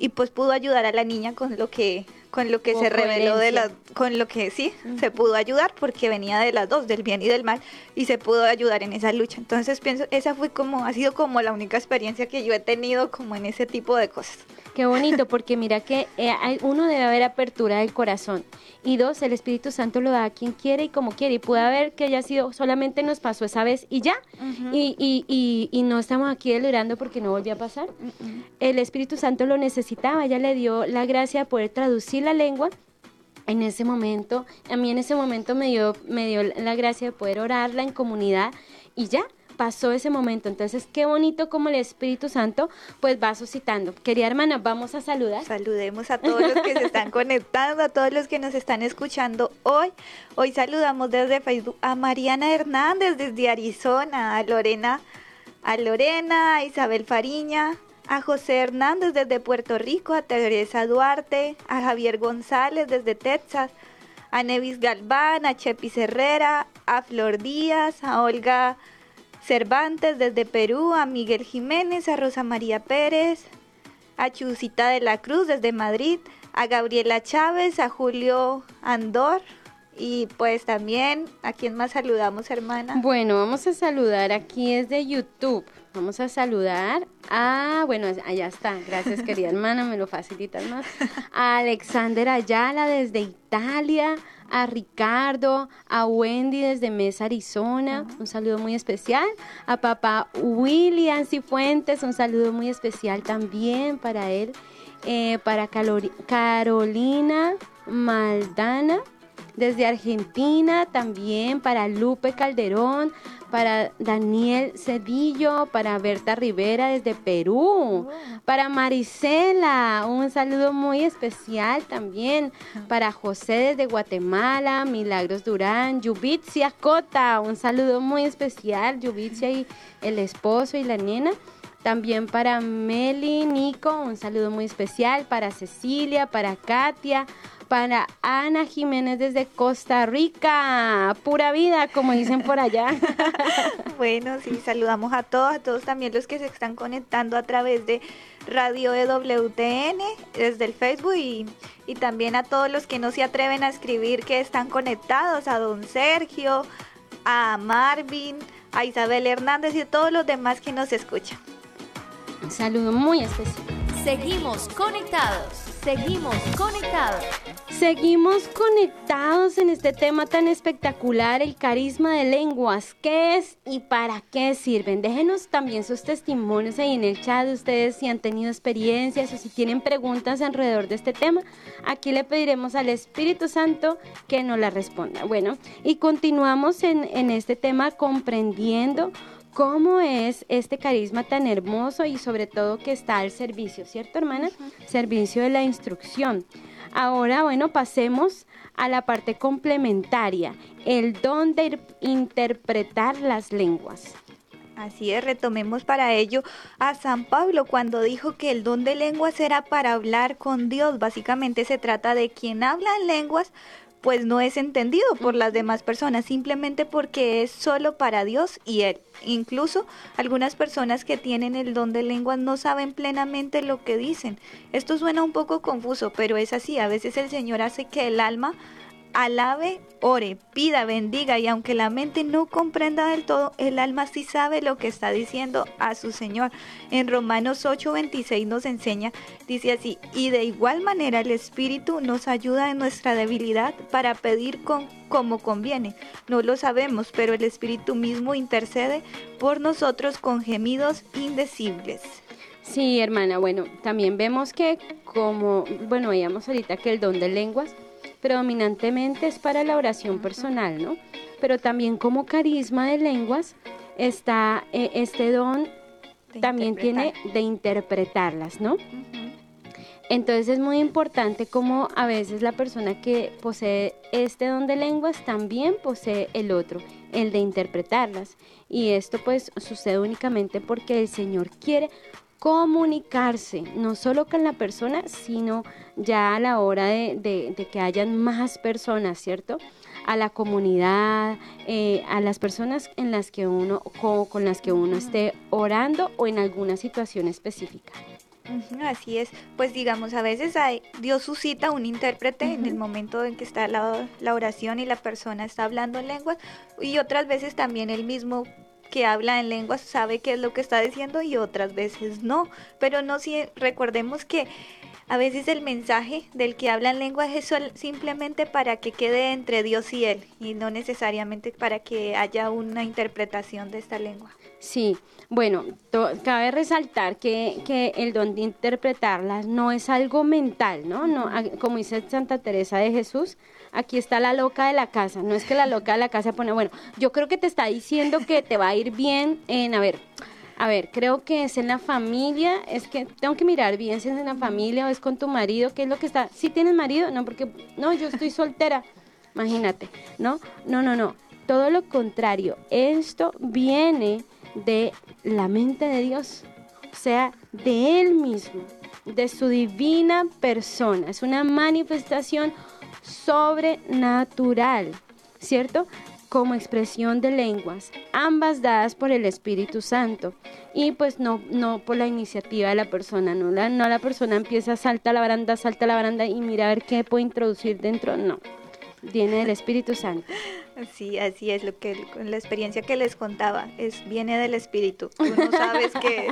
y pues pudo ayudar a la niña con lo que con lo que se reveló de la con lo que sí se pudo ayudar porque venía de las dos del bien y del mal y se pudo ayudar en esa lucha. Entonces pienso esa fue como ha sido como la única experiencia que yo he tenido como en ese tipo de cosas Qué bonito, porque mira que eh, hay- uno debe haber apertura del corazón. Y dos, el Espíritu Santo lo da a quien quiere y como quiere. Y puede haber que haya sido, solamente nos pasó esa vez y ya. y, y, y, y no estamos aquí delirando porque no volvió a pasar. El Espíritu Santo lo necesitaba, ella le dio la gracia de poder traducir la lengua en ese momento, a mí en ese momento me dio, me dio la gracia de poder orarla en comunidad y ya, pasó ese momento. Entonces, qué bonito como el Espíritu Santo pues va suscitando. Querida hermana, vamos a saludar. Saludemos a todos los que se están conectando, a todos los que nos están escuchando hoy. Hoy saludamos desde Facebook a Mariana Hernández desde Arizona, a Lorena, a Lorena, a Isabel Fariña, a José Hernández desde Puerto Rico, a Teresa Duarte, a Javier González desde Texas, a Nevis Galván, a Chepi Herrera, a Flor Díaz, a Olga Cervantes desde Perú, a Miguel Jiménez, a Rosa María Pérez, a Chusita de la Cruz desde Madrid, a Gabriela Chávez, a Julio Andor y pues también a quien más saludamos, hermana. Bueno, vamos a saludar aquí es de YouTube. Vamos a saludar a, bueno, allá está, gracias querida hermana, me lo facilitas más. A Alexander Ayala desde Italia, a Ricardo, a Wendy desde Mesa, Arizona, un saludo muy especial. A papá William Cifuentes, un saludo muy especial también para él. Eh, para Carolina Maldana desde Argentina, también para Lupe Calderón, para Daniel Cedillo, para Berta Rivera desde Perú, para Marisela, un saludo muy especial también, para José desde Guatemala, Milagros Durán, Yubitzia Cota, un saludo muy especial, Yubitzia y el esposo y la nena. También para Meli, Nico, un saludo muy especial, para Cecilia, para Katia, para Ana Jiménez desde Costa Rica. Pura vida, como dicen por allá. bueno, sí, saludamos a todos, a todos también los que se están conectando a través de Radio EWTN desde el Facebook y, y también a todos los que no se atreven a escribir que están conectados, a don Sergio, a Marvin, a Isabel Hernández y a todos los demás que nos escuchan. Un saludo muy especial. Seguimos conectados. Seguimos conectados. Seguimos conectados en este tema tan espectacular, el carisma de lenguas. ¿Qué es y para qué sirven? Déjenos también sus testimonios ahí en el chat de ustedes si han tenido experiencias o si tienen preguntas alrededor de este tema. Aquí le pediremos al Espíritu Santo que nos la responda. Bueno, y continuamos en, en este tema comprendiendo cómo es este carisma tan hermoso y sobre todo que está al servicio, ¿cierto hermana? Servicio de la instrucción. Ahora, bueno, pasemos a la parte complementaria, el don de interpretar las lenguas. Así es, retomemos para ello a San Pablo cuando dijo que el don de lenguas era para hablar con Dios. Básicamente se trata de quien habla en lenguas, pues no es entendido por las demás personas, simplemente porque es solo para Dios y Él. Incluso algunas personas que tienen el don de lenguas no saben plenamente lo que dicen. Esto suena un poco confuso, pero es así. A veces el Señor hace que el alma alabe, ore, pida, bendiga y aunque la mente no comprenda del todo, el alma sí sabe lo que está diciendo a su Señor. En Romanos 8:26 nos enseña, dice así, y de igual manera el Espíritu nos ayuda en nuestra debilidad para pedir con, como conviene. No lo sabemos, pero el Espíritu mismo intercede por nosotros con gemidos indecibles. Sí, hermana, bueno, también vemos que como, bueno, veíamos ahorita que el don de lenguas, predominantemente es para la oración personal, ¿no? Pero también como carisma de lenguas está eh, este don, también tiene de interpretarlas, ¿no? Entonces es muy importante como a veces la persona que posee este don de lenguas también posee el otro, el de interpretarlas. Y esto pues sucede únicamente porque el Señor quiere comunicarse, no solo con la persona, sino ya a la hora de, que hayan más personas, ¿cierto? A la comunidad, eh, a las personas en las que uno, con, las que uno esté orando o en alguna situación específica. Así es, pues digamos, a veces hay, Dios suscita un intérprete en el momento en que está la, la oración y la persona está hablando en lenguas y otras veces también él mismo que habla en lenguas sabe qué es lo que está diciendo y otras veces no. Pero no si recordemos que A veces el mensaje del que hablan lenguas es sol- simplemente para que quede entre Dios y él y no necesariamente para que haya una interpretación de esta lengua. Sí, bueno, cabe resaltar que, que el don de interpretarlas no es algo mental, ¿no? no como dice Santa Teresa de Jesús, aquí está la loca de la casa, no es que la loca de la casa pone, bueno, yo creo que te está diciendo que te va a ir bien en, a ver, a ver, creo que es en la familia, es que tengo que mirar bien si es en la familia o es con tu marido, qué es lo que está, si tienes marido, no, porque, no, yo estoy soltera, imagínate, ¿no? No, no, no, todo lo contrario, esto viene de la mente de Dios, o sea, de Él mismo, de su divina persona. Es una manifestación sobrenatural, ¿cierto? Como expresión de lenguas, ambas dadas por el Espíritu Santo y pues no, no por la iniciativa de la persona, no la, no la persona empieza, salta a la baranda, salta a la baranda y mira a ver qué puede introducir dentro, no, viene del Espíritu Santo. Sí, así es lo que la experiencia que les contaba, es viene del espíritu. Tú no sabes que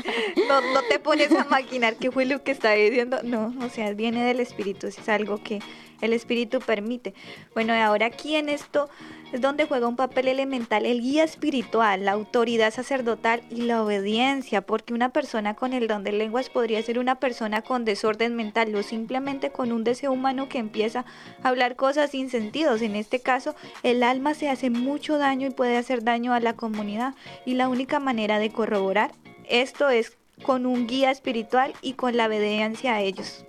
no, no te pones a maquinar qué fue lo que está diciendo, no, o sea, viene del espíritu, es algo que el espíritu permite. Bueno, ahora aquí en esto es donde juega un papel elemental el guía espiritual, la autoridad sacerdotal y la obediencia, porque una persona con el don de lenguas podría ser una persona con desorden mental o simplemente con un deseo humano que empieza a hablar cosas sin sentidos. En este caso, el alma se hace mucho daño y puede hacer daño a la comunidad y la única manera de corroborar esto es con un guía espiritual y con la obediencia a ellos.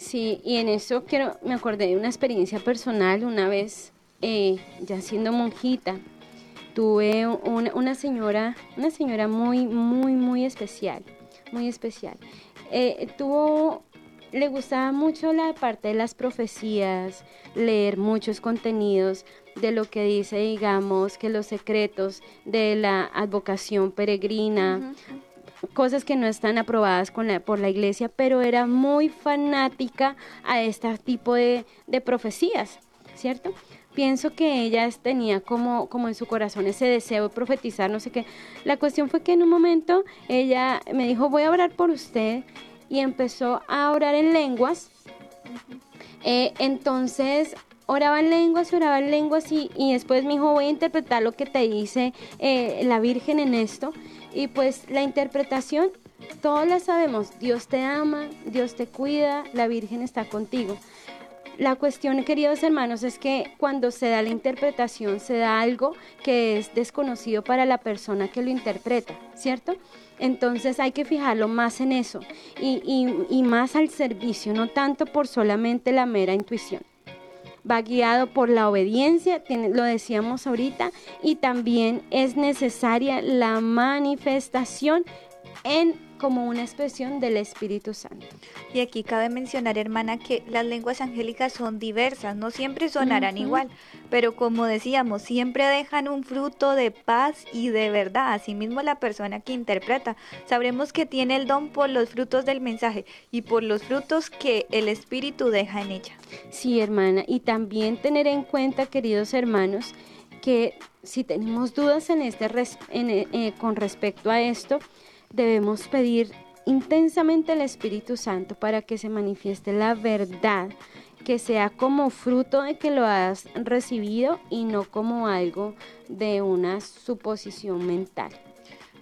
Sí, y en eso quiero, me acordé de una experiencia personal una vez, eh, ya siendo monjita, tuve una, una señora, una señora muy, muy, muy especial, muy especial. Eh, tuvo, le gustaba mucho la parte de las profecías, leer muchos contenidos de lo que dice, digamos, que los secretos de la advocación peregrina, cosas que no están aprobadas con la, por la iglesia, pero era muy fanática a este tipo de, profecías, ¿cierto? Pienso que ella tenía como, en su corazón ese deseo de profetizar, no sé qué. La cuestión fue que en un momento ella me dijo, voy a orar por usted, y empezó a orar en lenguas. Eh, entonces oraba en lenguas, oraba en lenguas y, y, después me dijo, voy a interpretar lo que te dice eh, la Virgen en esto. Y pues la interpretación, todos la sabemos, Dios te ama, Dios te cuida, la Virgen está contigo. La cuestión, queridos hermanos, es que cuando se da la interpretación, se da algo que es desconocido para la persona que lo interpreta, ¿cierto? Entonces hay que fijarlo más en eso y, y, y más al servicio, no tanto por solamente la mera intuición va guiado por la obediencia, lo decíamos ahorita, y también es necesaria la manifestación en como una expresión del Espíritu Santo. Y aquí cabe mencionar, hermana, que las lenguas angélicas son diversas, no siempre sonarán uh -huh. igual, pero como decíamos, siempre dejan un fruto de paz y de verdad. Asimismo, la persona que interpreta, sabremos que tiene el don por los frutos del mensaje y por los frutos que el Espíritu deja en ella. Sí, hermana, y también tener en cuenta, queridos hermanos, que si tenemos dudas en este res en, eh, con respecto a esto, debemos pedir intensamente al Espíritu Santo para que se manifieste la verdad, que sea como fruto de que lo has recibido y no como algo de una suposición mental.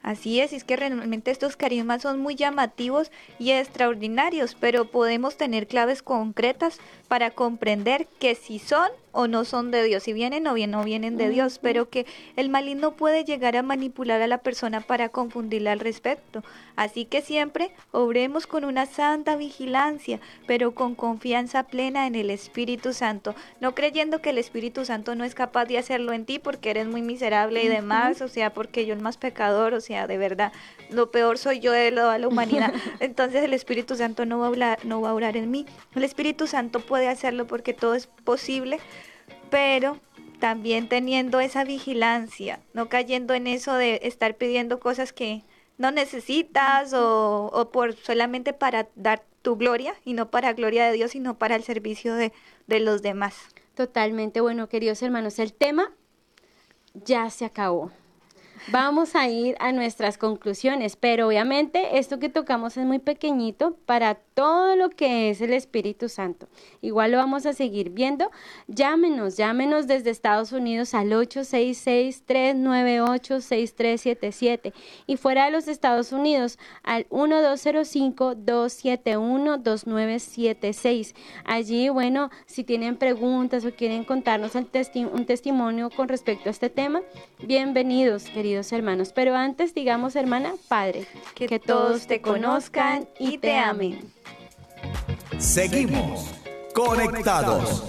Así es, es que realmente estos carismas son muy llamativos y extraordinarios, pero podemos tener claves concretas para comprender que si son o no son de Dios, si vienen o bien no vienen de Dios, pero que el maligno puede llegar a manipular a la persona para confundirla al respecto. Así que siempre obremos con una santa vigilancia, pero con confianza plena en el Espíritu Santo, no creyendo que el Espíritu Santo no es capaz de hacerlo en ti porque eres muy miserable y demás, o sea, porque yo el más pecador, o sea, de verdad, lo peor soy yo de toda la humanidad. Entonces el Espíritu Santo no va a hablar, no va a orar en mí. El Espíritu Santo puede hacerlo porque todo es posible, pero también teniendo esa vigilancia, no cayendo en eso de estar pidiendo cosas que no necesitas o, o por solamente para dar tu gloria y no para gloria de Dios, sino para el servicio de, de los demás. Totalmente, bueno, queridos hermanos, el tema ya se acabó. Vamos a ir a nuestras conclusiones, pero obviamente esto que tocamos es muy pequeñito para todo lo que es el Espíritu Santo. Igual lo vamos a seguir viendo. Llámenos, llámenos desde Estados Unidos al 866-398-6377 y fuera de los Estados Unidos al 1205-271-2976. Allí, bueno, si tienen preguntas o quieren contarnos un testimonio con respecto a este tema, bienvenidos, queridos hermanos. Pero antes, digamos, hermana, Padre, que, todos te conozcan y te amen. Seguimos conectados.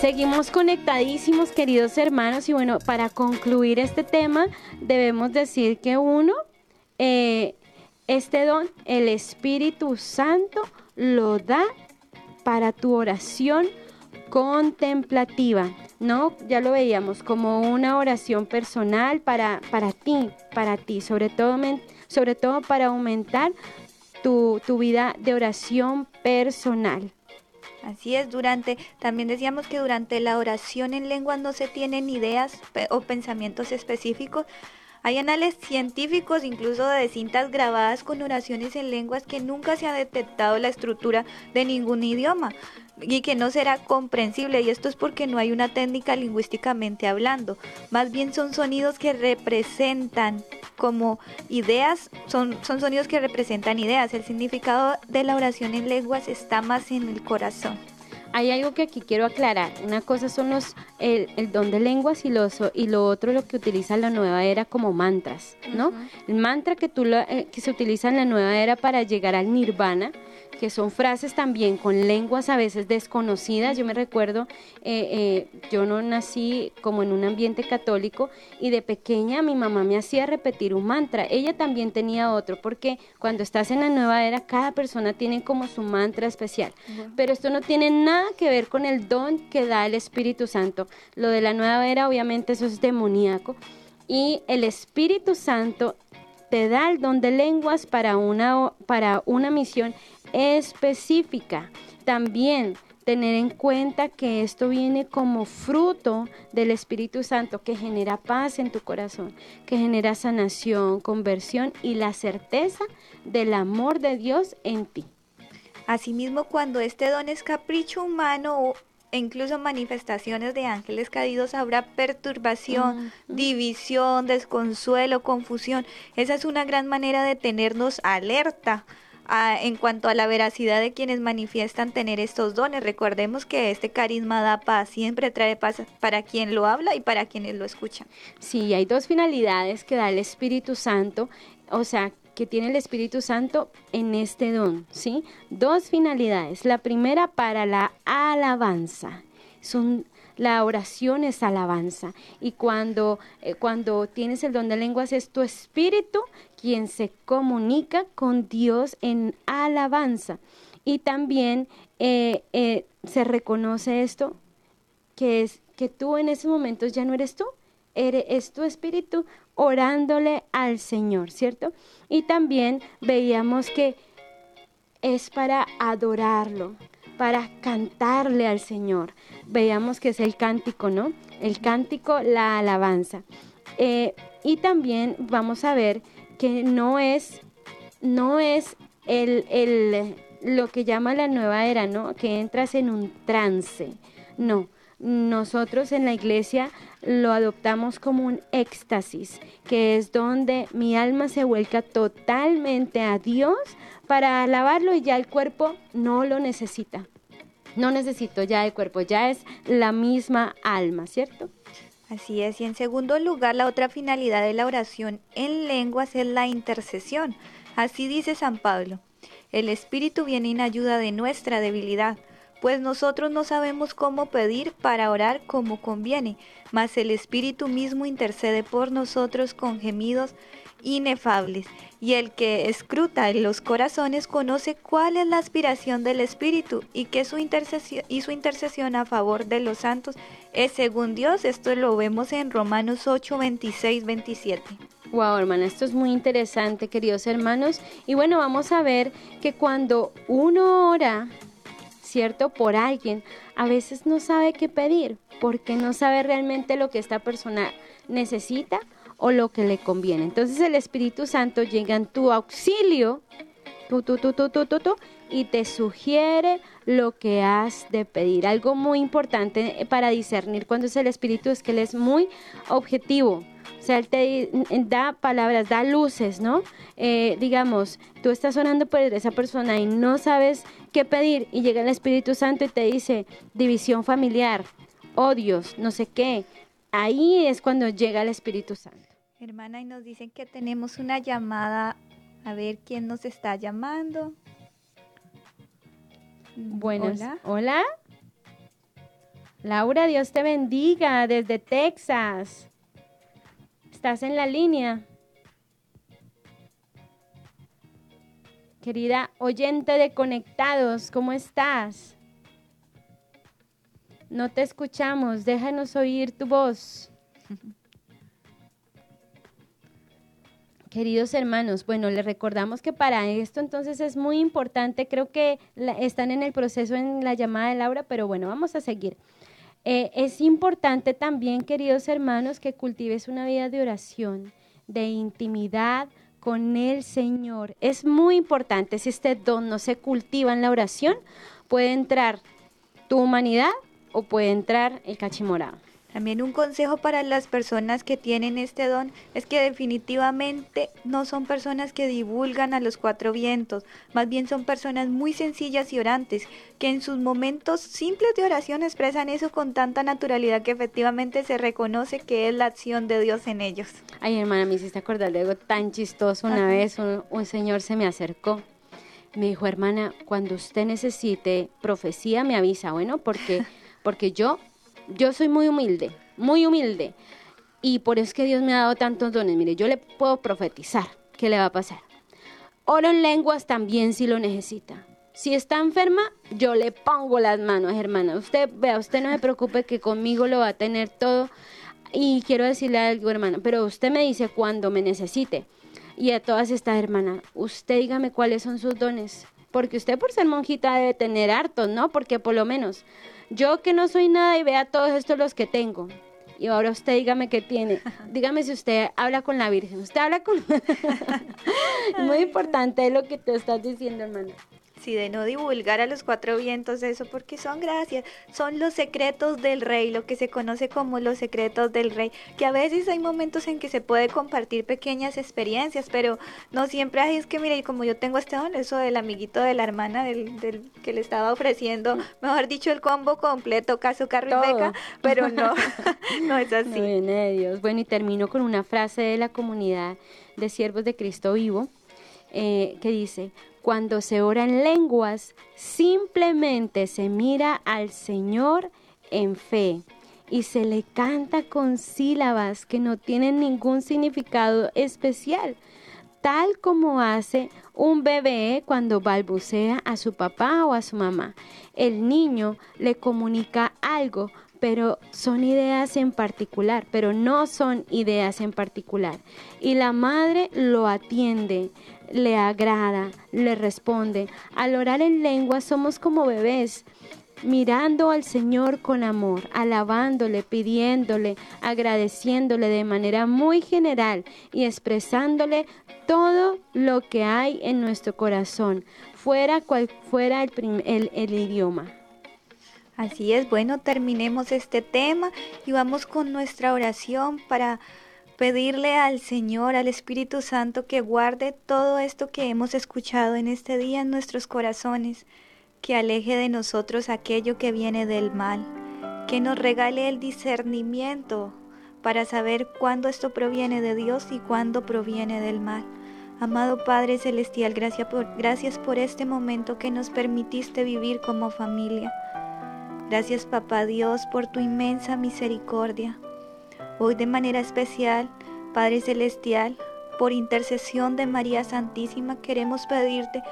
Seguimos conectadísimos, queridos hermanos, y bueno, para concluir este tema, debemos decir que uno, eh, este don, el Espíritu Santo, lo da para tu oración contemplativa, ¿no? Ya lo veíamos como una oración personal para, para ti, para ti, sobre todo, sobre todo para aumentar tu, tu vida de oración personal. Así es, durante, también decíamos que durante la oración en lengua no se tienen ideas o pensamientos específicos, hay anales científicos, incluso de cintas grabadas con oraciones en lenguas que nunca se ha detectado la estructura de ningún idioma y que no será comprensible y esto es porque no hay una técnica lingüísticamente hablando, más bien son sonidos que representan como ideas, son, son sonidos que representan ideas, el significado de la oración en lenguas está más en el corazón hay algo que aquí quiero aclarar. Una cosa son los el, don de lenguas y, los, y lo otro lo que utiliza la nueva era como mantras, ¿no? El mantra que, tú eh, que se utiliza en la nueva era para llegar al nirvana que son frases también con lenguas a veces desconocidas. Yo me recuerdo, eh, eh, yo no nací como en un ambiente católico y de pequeña mi mamá me hacía repetir un mantra. Ella también tenía otro, porque cuando estás en la nueva era, cada persona tiene como su mantra especial. Pero esto no tiene nada que ver con el don que da el Espíritu Santo. Lo de la nueva era, obviamente, eso es demoníaco. Y el Espíritu Santo te da el don de lenguas para una, para una misión específica. También tener en cuenta que esto viene como fruto del Espíritu Santo que genera paz en tu corazón, que genera sanación, conversión y la certeza del amor de Dios en ti. Asimismo, cuando este don es capricho humano e incluso manifestaciones de ángeles caídos, habrá perturbación, división, desconsuelo, confusión. Esa es una gran manera de tenernos alerta en cuanto a la veracidad de quienes manifiestan tener estos dones. Recordemos que este carisma da paz, siempre trae paz para quien lo habla y para quienes lo escuchan. Sí, hay dos finalidades que da el Espíritu Santo, o sea, que tiene el Espíritu Santo en este don, ¿sí? Dos finalidades. La primera para la alabanza. Son la oración es alabanza y cuando, eh, cuando tienes el don de lenguas es tu espíritu quien se comunica con Dios en alabanza. Y también eh, eh, se reconoce esto, que es que tú en ese momento ya no eres tú, eres, es tu espíritu orándole al Señor, ¿cierto? Y también veíamos que es para adorarlo, para cantarle al Señor. Veíamos que es el cántico, ¿no? El cántico, la alabanza. Eh, y también vamos a ver que no es, no es el, el, lo que llama la nueva era, ¿no? Que entras en un trance. No, nosotros en la iglesia lo adoptamos como un éxtasis, que es donde mi alma se vuelca totalmente a Dios para alabarlo y ya el cuerpo no lo necesita. No necesito ya el cuerpo, ya es la misma alma, ¿cierto? Así es, y en segundo lugar, la otra finalidad de la oración en lenguas es la intercesión. Así dice San Pablo, el Espíritu viene en ayuda de nuestra debilidad pues nosotros no sabemos cómo pedir para orar como conviene, mas el Espíritu mismo intercede por nosotros con gemidos inefables, y el que escruta los corazones conoce cuál es la aspiración del Espíritu y que su intercesión y su intercesión a favor de los santos es según Dios. Esto lo vemos en Romanos 8, 26, 27. Wow, hermana, esto es muy interesante, queridos hermanos. Y bueno, vamos a ver que cuando uno ora, ¿cierto? Por alguien, a veces no sabe qué pedir, porque no sabe realmente lo que esta persona necesita o lo que le conviene. Entonces el Espíritu Santo llega en tu auxilio, y te sugiere lo que has de pedir. Algo muy importante para discernir cuando es el Espíritu es que Él es muy objetivo. O sea, Él te da palabras, da luces, ¿no? Eh, digamos, tú estás orando por esa persona y no sabes qué pedir y llega el Espíritu Santo y te dice división familiar, odios, no sé qué. Ahí es cuando llega el Espíritu Santo. Hermana, y nos dicen que tenemos una llamada. A ver quién nos está llamando. Buenos. Hola. Hola. Laura, Dios te bendiga desde Texas. ¿Estás en la línea? Querida oyente de Conectados, ¿cómo estás? No te escuchamos, déjanos oír tu voz. Queridos hermanos, bueno, les recordamos que para esto entonces es muy importante, creo que están en el proceso en la llamada de Laura, pero bueno, vamos a seguir. Eh, es importante también, queridos hermanos, que cultives una vida de oración, de intimidad con el Señor. Es muy importante, si este don no se cultiva en la oración, puede entrar tu humanidad o puede entrar el cachimorado. También un consejo para las personas que tienen este don es que definitivamente no son personas que divulgan a los cuatro vientos, más bien son personas muy sencillas y orantes, que en sus momentos simples de oración expresan eso con tanta naturalidad que efectivamente se reconoce que es la acción de Dios en ellos. Ay, hermana, me hiciste acordar de algo tan chistoso. Una vez un, un señor se me acercó me dijo, hermana, cuando usted necesite profecía, me avisa, bueno, porque, porque yo yo soy muy humilde, muy humilde. Y por eso es que Dios me ha dado tantos dones. Mire, yo le puedo profetizar qué le va a pasar. Oro en lenguas también si lo necesita. Si está enferma, yo le pongo las manos, hermana. Usted, vea, usted no se preocupe que conmigo lo va a tener todo. Y quiero decirle algo, hermana, pero usted me dice cuando me necesite. Y a todas estas hermanas, usted dígame cuáles son sus dones. Porque usted por ser monjita debe tener hartos, ¿no? Porque por lo menos yo que no soy nada y vea todos estos los que tengo. Y ahora usted dígame qué tiene. Dígame si usted habla con la Virgen. Usted habla con... Muy importante lo que tú estás diciendo, hermano de no divulgar a los cuatro vientos eso, porque son gracias, son los secretos del rey, lo que se conoce como los secretos del rey, que a veces hay momentos en que se puede compartir pequeñas experiencias, pero no siempre es que, mire, como yo tengo este don, eso del amiguito de la hermana del, del que le estaba ofreciendo, mejor dicho, el combo completo, caso carro y beca, pero no, no es así. viene Dios. Bueno, y termino con una frase de la comunidad de siervos de Cristo vivo, eh, que dice, cuando se ora en lenguas, simplemente se mira al Señor en fe y se le canta con sílabas que no tienen ningún significado especial, tal como hace un bebé cuando balbucea a su papá o a su mamá. El niño le comunica algo, pero son ideas en particular, pero no son ideas en particular. Y la madre lo atiende, le agrada, le responde. Al orar en lengua somos como bebés, mirando al Señor con amor, alabándole, pidiéndole, agradeciéndole de manera muy general y expresándole todo lo que hay en nuestro corazón, fuera cual fuera el, idioma. Así es, bueno, terminemos este tema y vamos con nuestra oración para pedirle al Señor, al Espíritu Santo, que guarde todo esto que hemos escuchado en este día en nuestros corazones, que aleje de nosotros aquello que viene del mal, que nos regale el discernimiento para saber cuándo esto proviene de Dios y cuándo proviene del mal. Amado Padre Celestial, gracias por, gracias por este momento que nos permitiste vivir como familia. Gracias Papá Dios por tu inmensa misericordia. Hoy de manera especial, Padre Celestial, por intercesión de María Santísima, queremos pedirte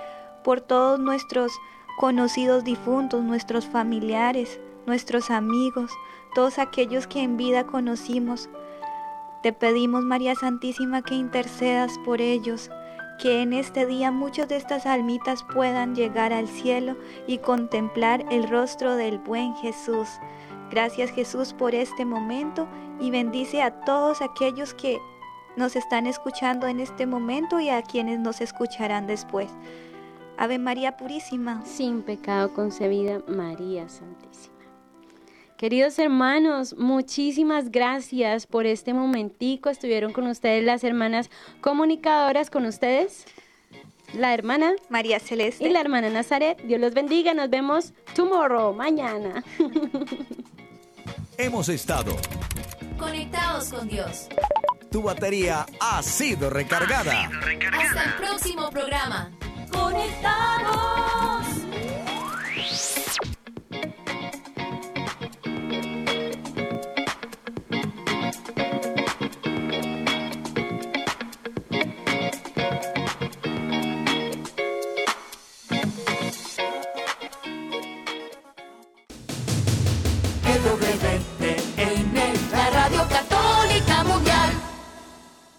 por todos nuestros conocidos difuntos, nuestros familiares, nuestros amigos, todos aquellos que en vida conocimos. Te pedimos, María Santísima, que intercedas por ellos, que en este día muchas de estas almitas puedan llegar al cielo y contemplar el rostro del buen Jesús Gracias Jesús por este momento y bendice a todos aquellos que nos están escuchando en este momento y a quienes nos escucharán después. Ave María Purísima. Sin pecado concebida, María Santísima. Queridos hermanos, muchísimas gracias por este momentico. Estuvieron con ustedes las hermanas comunicadoras con ustedes. La hermana María Celeste y la hermana Nazaret. Dios los bendiga. Nos vemos tomorrow, mañana. Hemos estado. Conectados con Dios. Tu batería ha sido recargada. Hasta el próximo programa. Conectados.